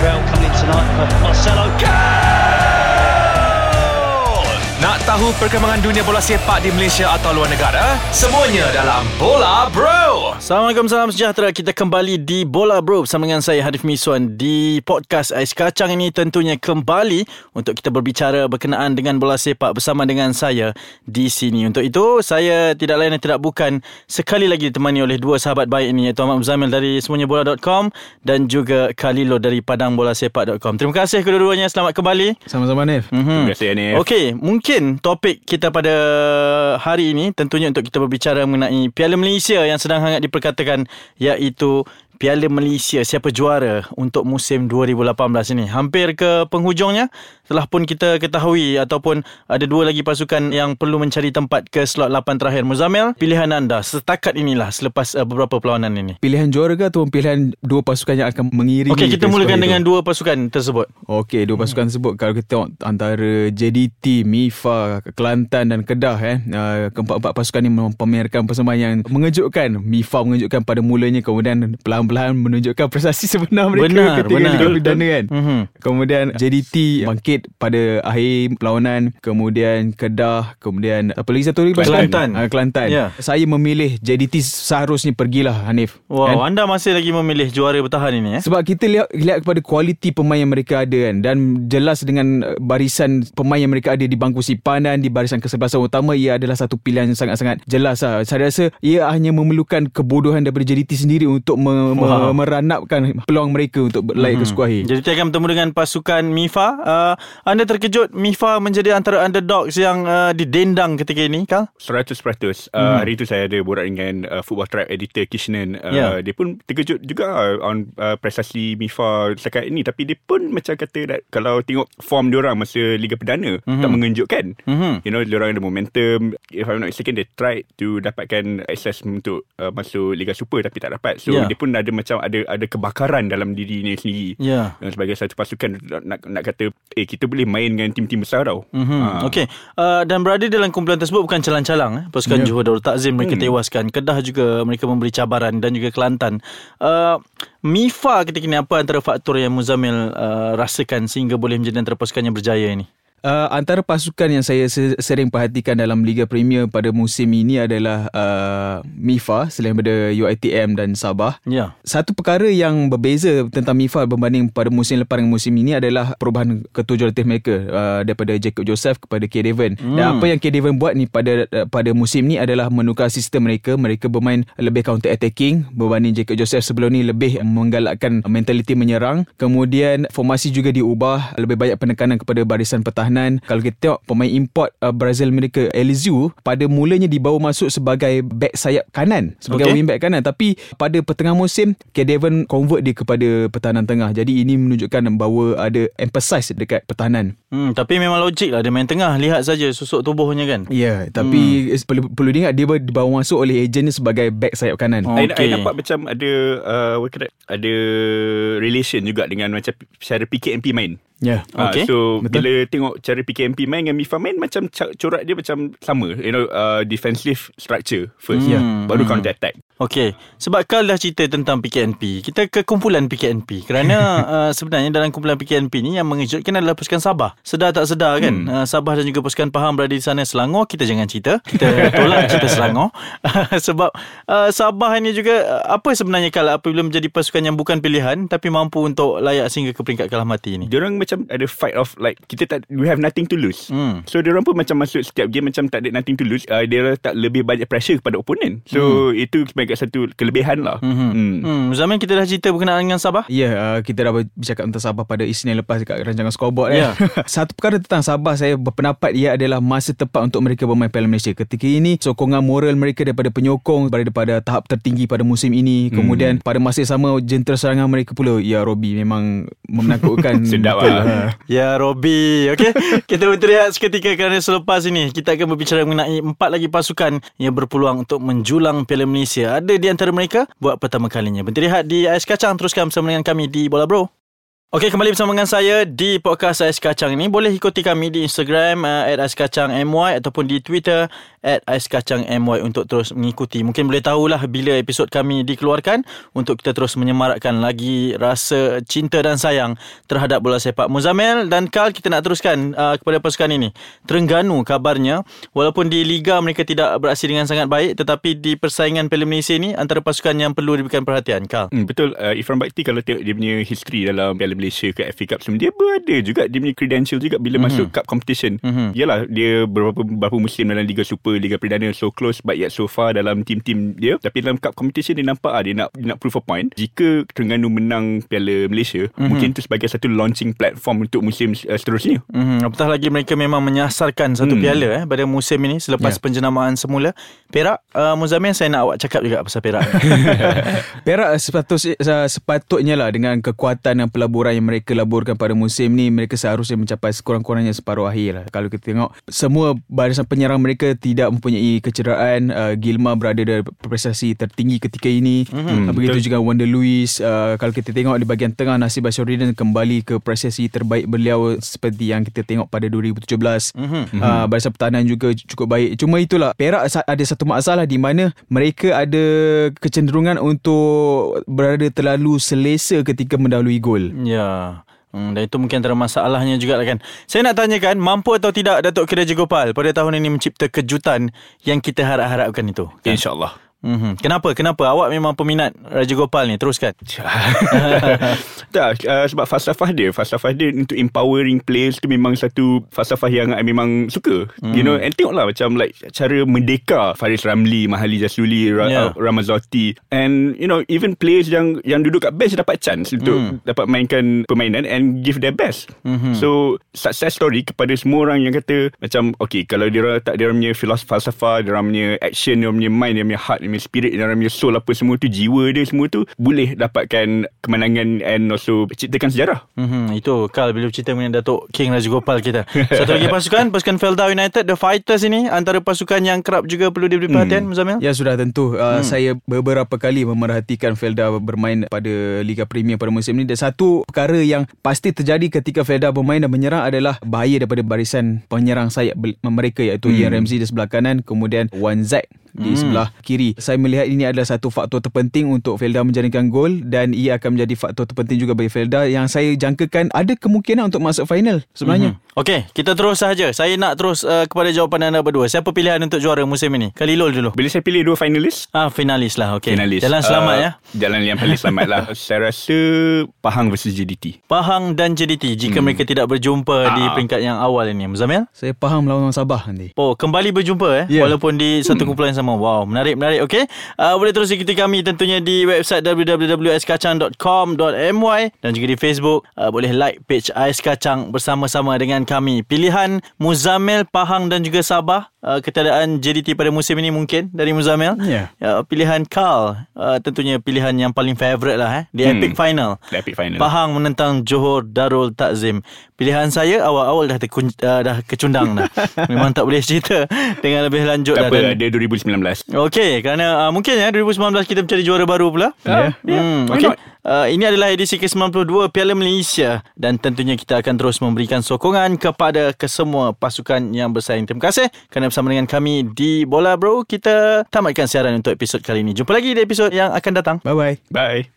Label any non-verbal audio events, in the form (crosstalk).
Israel coming in tonight. for Marcelo. Nak tahu perkembangan dunia bola sepak di Malaysia atau luar negara? Semuanya dalam Bola Bro. Assalamualaikum, salam sejahtera. Kita kembali di Bola Bro bersama dengan saya Hadif Miswan di podcast Ais Kacang ini tentunya kembali untuk kita berbicara berkenaan dengan bola sepak bersama dengan saya di sini. Untuk itu, saya tidak lain dan tidak bukan sekali lagi ditemani oleh dua sahabat baik ini iaitu Ahmad Muzamil dari semuanyabola.com dan juga Khalilo dari padangbolasepak.com. Terima kasih kedua-duanya. Selamat kembali. Sama-sama Nif. Mhm. Terima kasih Anif. Okey, mungkin topik kita pada hari ini tentunya untuk kita berbicara mengenai Piala Malaysia yang sedang hangat diperkatakan iaitu Piala Malaysia siapa juara untuk musim 2018 ini. Hampir ke penghujungnya telah pun kita ketahui ataupun ada dua lagi pasukan yang perlu mencari tempat ke slot 8 terakhir. Muzamil, pilihan anda setakat inilah selepas uh, beberapa perlawanan ini. Pilihan juara ke atau pilihan dua pasukan yang akan mengiringi Okey, kita mulakan sekolah dengan itu? dua pasukan tersebut. Okey, dua pasukan tersebut kalau kita tengok antara JDT, MIFA, Kelantan dan Kedah eh uh, keempat-empat pasukan ini memamerkan persembahan yang mengejutkan. MIFA mengejutkan pada mulanya kemudian perlahan-lahan menunjukkan prestasi sebenar mereka Benar, ketika benar. Liga Perdana kan. Mhm. Kemudian JDT bangkit pada akhir perlawanan, kemudian Kedah, kemudian apa lagi satu lagi pasukan? Kelantan. Ah, Kelantan. Ya. Saya memilih JDT seharusnya pergilah Hanif. Wow, Kan? anda masih lagi memilih juara bertahan ini eh? Sebab kita lihat, lihat kepada kualiti pemain yang mereka ada kan dan jelas dengan uh, barisan pemain yang mereka ada di bangku simpanan di barisan kesebelasan utama ia adalah satu pilihan yang sangat-sangat jelas lah. Saya rasa ia hanya memerlukan kebodohan daripada JDT sendiri untuk me, Wow. me, meranapkan peluang mereka untuk layak ke skuad akhir. Jadi kita akan bertemu dengan pasukan MIFA. Uh, anda terkejut MIFA menjadi antara underdogs yang uh, didendang ketika ini, Kal? 100% uh, Hari tu saya ada borak dengan uh, Football Tribe editor Kishnan uh, Ya. Dia pun terkejut juga uh, On uh, prestasi MIFA setakat ini Tapi dia pun macam kata that, Kalau tengok form diorang Masa Liga Perdana mm-hmm. Tak mengejutkan Mhm. You know diorang ada momentum If I'm not mistaken They tried to dapatkan Access untuk uh, Masuk Liga Super Tapi tak dapat So Ya. dia pun ada macam Ada ada kebakaran dalam dirinya sendiri Ya. uh, Sebagai satu pasukan nak, nak kata Eh kita boleh main dengan tim-tim besar tau Mm-hmm. Ah. Okey. Uh, dan berada dalam kumpulan tersebut bukan calang-calang. Eh. Pasukan Ya. Johor Darul Takzim mereka Hmm. tewaskan. Kedah juga mereka memberi cabaran dan juga Kelantan. Uh, MIFA ketika ini apa antara faktor yang Muzamil uh, rasakan sehingga boleh menjadi antara pasukan yang berjaya ini? Uh, antara pasukan yang saya se- sering perhatikan dalam Liga Premier pada musim ini adalah uh, MIFA selain daripada UiTM dan Sabah. Ya. Satu perkara yang berbeza tentang MIFA berbanding pada musim lepas dengan musim ini adalah perubahan ketua jurulatih mereka uh, daripada Jacob Joseph kepada K Devon. Hmm. Dan apa yang K Devon buat ni pada uh, pada musim ni adalah menukar sistem mereka. Mereka bermain lebih counter attacking berbanding Jacob Joseph sebelum ni lebih menggalakkan mentaliti menyerang. Kemudian formasi juga diubah, lebih banyak penekanan kepada barisan pertahanan. Kalau kita tengok pemain import uh, Brazil mereka Elizu pada mulanya dibawa masuk sebagai back sayap kanan, sebagai okay. wingback kanan tapi pada pertengahan musim K Devon convert dia kepada pertahanan tengah. Jadi ini menunjukkan bahawa ada emphasize dekat pertahanan. Hmm, tapi memang logik lah dia main tengah. Lihat saja susuk tubuhnya kan. Ya, yeah, tapi hmm. perlu perlu diingat dia dibawa masuk oleh ejen dia sebagai back sayap kanan. Oh. I, Okey. I nampak macam ada uh, ada relation juga dengan macam cara PKMP main. Ya. Ah, Okey. so Betul. bila tengok cara PKMP main dengan MIFA main macam ca- corak dia macam sama. You know uh, defensive structure first. Hmm. Baru Hmm. counter attack. Okey, sebab Kal dah cerita tentang PKNP. Kita ke kumpulan PKNP. Kerana uh, (laughs) sebenarnya dalam kumpulan PKNP ni yang mengejutkan adalah pasukan Sabah. Sedar tak sedar kan? Hmm. Uh, Sabah dan juga pasukan Pahang berada di sana Selangor. Kita jangan cerita. Kita (laughs) tolak cerita Selangor. (laughs) sebab uh, Sabah ini juga uh, apa sebenarnya Kal apabila menjadi pasukan yang bukan pilihan tapi mampu untuk layak sehingga ke peringkat kalah mati ni. Diorang macam ada fight of like kita tak we have nothing to lose. Hmm. So diorang pun macam masuk setiap game macam tak ada nothing to lose. Uh, dia tak lebih banyak pressure kepada opponent. So hmm. itu sebagai satu kelebihan lah. Mhm. Hmm. Zaman kita dah cerita berkenaan dengan Sabah. Ya, uh, kita dah bercakap tentang Sabah pada Isnin lepas dekat rancangan scoreboard Ya. eh. (laughs) Satu perkara tentang Sabah saya berpendapat ia adalah masa tepat untuk mereka bermain Piala Malaysia. Ketika ini sokongan moral mereka daripada penyokong berada pada tahap tertinggi pada musim ini. Kemudian pada masa yang sama jentera serangan mereka pula ya Robi memang menakutkan. (laughs) Sedap betul. lah. Ha. Ya Robi Okay (laughs) Kita berteriak seketika Kerana selepas ini Kita akan berbicara mengenai Empat lagi pasukan Yang berpeluang untuk menjulang Piala Malaysia Ada di antara mereka Buat pertama kalinya. Berteriak di Ais Kacang Teruskan bersama dengan kami Di Bola Bro Okey, kembali bersama dengan saya di podcast Ais Kacang ini. Boleh ikuti kami di Instagram uh, at Ais Kacang MY ataupun di Twitter at Ais Kacang MY untuk terus mengikuti. Mungkin boleh tahulah bila episod kami dikeluarkan untuk kita terus menyemarakkan lagi rasa cinta dan sayang terhadap bola sepak. Muzamel dan Kal kita nak teruskan uh, kepada pasukan ini. Terengganu kabarnya walaupun di Liga mereka tidak beraksi dengan sangat baik tetapi di persaingan Piala Malaysia ini antara pasukan yang perlu diberikan perhatian. Kal. Hmm, betul. Uh, Ifran Bakti kalau tengok dia punya history dalam Piala Malaysia ke FA Cup semua, dia berada juga dia punya credential juga bila mm-hmm. masuk cup competition. Mm-hmm. Yalah, dia beberapa beberapa musim dalam Liga Super, Liga Perdana so close but yet so far dalam tim-tim dia. Tapi dalam cup competition dia nampak ah, dia nak dia nak prove a point. Jika Terengganu menang Piala Malaysia, mm-hmm. mungkin itu sebagai satu launching platform untuk musim uh, seterusnya. Mm-hmm. Apatah lagi mereka memang menyasarkan satu mm. piala eh pada musim ini selepas yeah. penjenamaan semula. Perak, uh, Muzamil saya nak awak cakap juga pasal Perak. (laughs) Perak sepatutnya, sepatutnya lah dengan kekuatan dan pelaburan yang mereka laburkan pada musim ni mereka seharusnya mencapai sekurang-kurangnya separuh akhir lah. Kalau kita tengok semua barisan penyerang mereka tidak mempunyai kecederaan. Uh, Gilma berada di prestasi tertinggi ketika ini. Mm-hmm. Begitu betul. juga Wonder Lewis. Uh, kalau kita tengok di bahagian tengah Nasib Basharuddin kembali ke prestasi terbaik beliau seperti yang kita tengok pada 2017. Mm-hmm. Uh, barisan pertahanan juga cukup baik. Cuma itulah Perak ada satu masalah di mana mereka ada kecenderungan untuk berada terlalu selesa ketika mendahului gol. Ya. Hmm, dan itu mungkin antara masalahnya juga lah kan. Saya nak tanyakan, mampu atau tidak Datuk Kiraja Gopal pada tahun ini mencipta kejutan yang kita harap-harapkan itu? Kan? InsyaAllah. Mm-hmm. Kenapa? Kenapa? Awak memang peminat Raja Gopal ni. Teruskan. (laughs) tak, uh, sebab falsafah dia. Falsafah dia untuk empowering players tu memang satu falsafah yang I memang suka. Mm. You know, and tengoklah macam like cara mendeka Faris Ramli, Mahali Jasuli, Ra- yeah. uh, Ramazotti. And, you know, even players yang yang duduk kat bench dapat chance untuk mm. dapat mainkan permainan and give their best. Mm-hmm. So, success story kepada semua orang yang kata macam, okay, kalau dia tak dia punya falsafah, dia punya action, dia punya mind, dia punya heart, punya spirit dalam punya soul apa semua tu jiwa dia semua tu boleh dapatkan kemenangan and also ciptakan sejarah mm-hmm. itu Carl bila cerita mengenai Datuk King Rajagopal kita satu lagi (laughs) pasukan pasukan Felda United The Fighters ini antara pasukan yang kerap juga perlu diberi perhatian hmm. Muzamil ya sudah tentu uh, hmm. saya beberapa kali memerhatikan Felda bermain pada Liga Premier pada musim ini dan satu perkara yang pasti terjadi ketika Felda bermain dan menyerang adalah bahaya daripada barisan penyerang sayap mereka iaitu hmm. Ian Ramsey di sebelah kanan kemudian Wan Zack di hmm. sebelah kiri. Saya melihat ini adalah satu faktor terpenting untuk Felda menjaringkan gol dan ia akan menjadi faktor terpenting juga bagi Felda yang saya jangkakan ada kemungkinan untuk masuk final sebenarnya. Hmm. Okey, kita terus saja. Saya nak terus uh, kepada jawapan anda berdua. Siapa pilihan untuk juara musim ini? Kalilul dulu. Bila saya pilih dua finalis? Ah, finalis lah. Okey. Finalis. Jalan selamat uh, ya. Jalan yang paling selamat lah. (laughs) saya rasa Pahang versus JDT. Pahang dan JDT jika hmm. mereka tidak berjumpa ah. di peringkat yang awal ini. Muzamil? Saya Pahang melawan Sabah nanti. Oh, kembali berjumpa eh yeah. walaupun di satu hmm. kumpulan sama. Wow, menarik menarik. Okey. Uh, boleh terus ikuti kami tentunya di website www.aiskacang.com.my dan juga di Facebook. Uh, boleh like page Ais Kacang bersama-sama dengan kami. Pilihan Muzamil, Pahang dan juga Sabah. Uh, ketiadaan JDT pada musim ini mungkin dari Muzamil. Yeah. Uh, pilihan Carl uh, tentunya pilihan yang paling favourite lah eh di hmm. Epic Final. The Epic Final. Pahang menentang Johor Darul Takzim. Pilihan saya awal-awal dah terkun, uh, dah kecundang dah. (laughs) Memang tak boleh cerita (laughs) dengan lebih lanjut tak dah. apa, ada 2019. Okey, kerana uh, mungkin ya 2019 kita mencari juara baru pula. Ya. Yeah. Yeah. Hmm, okay. Uh, ini adalah edisi ke-92 Piala Malaysia dan tentunya kita akan terus memberikan sokongan kepada kesemua pasukan yang bersaing. Terima kasih kerana bersama dengan kami di Bola Bro. Kita tamatkan siaran untuk episod kali ini. Jumpa lagi di episod yang akan datang. Bye-bye. Bye.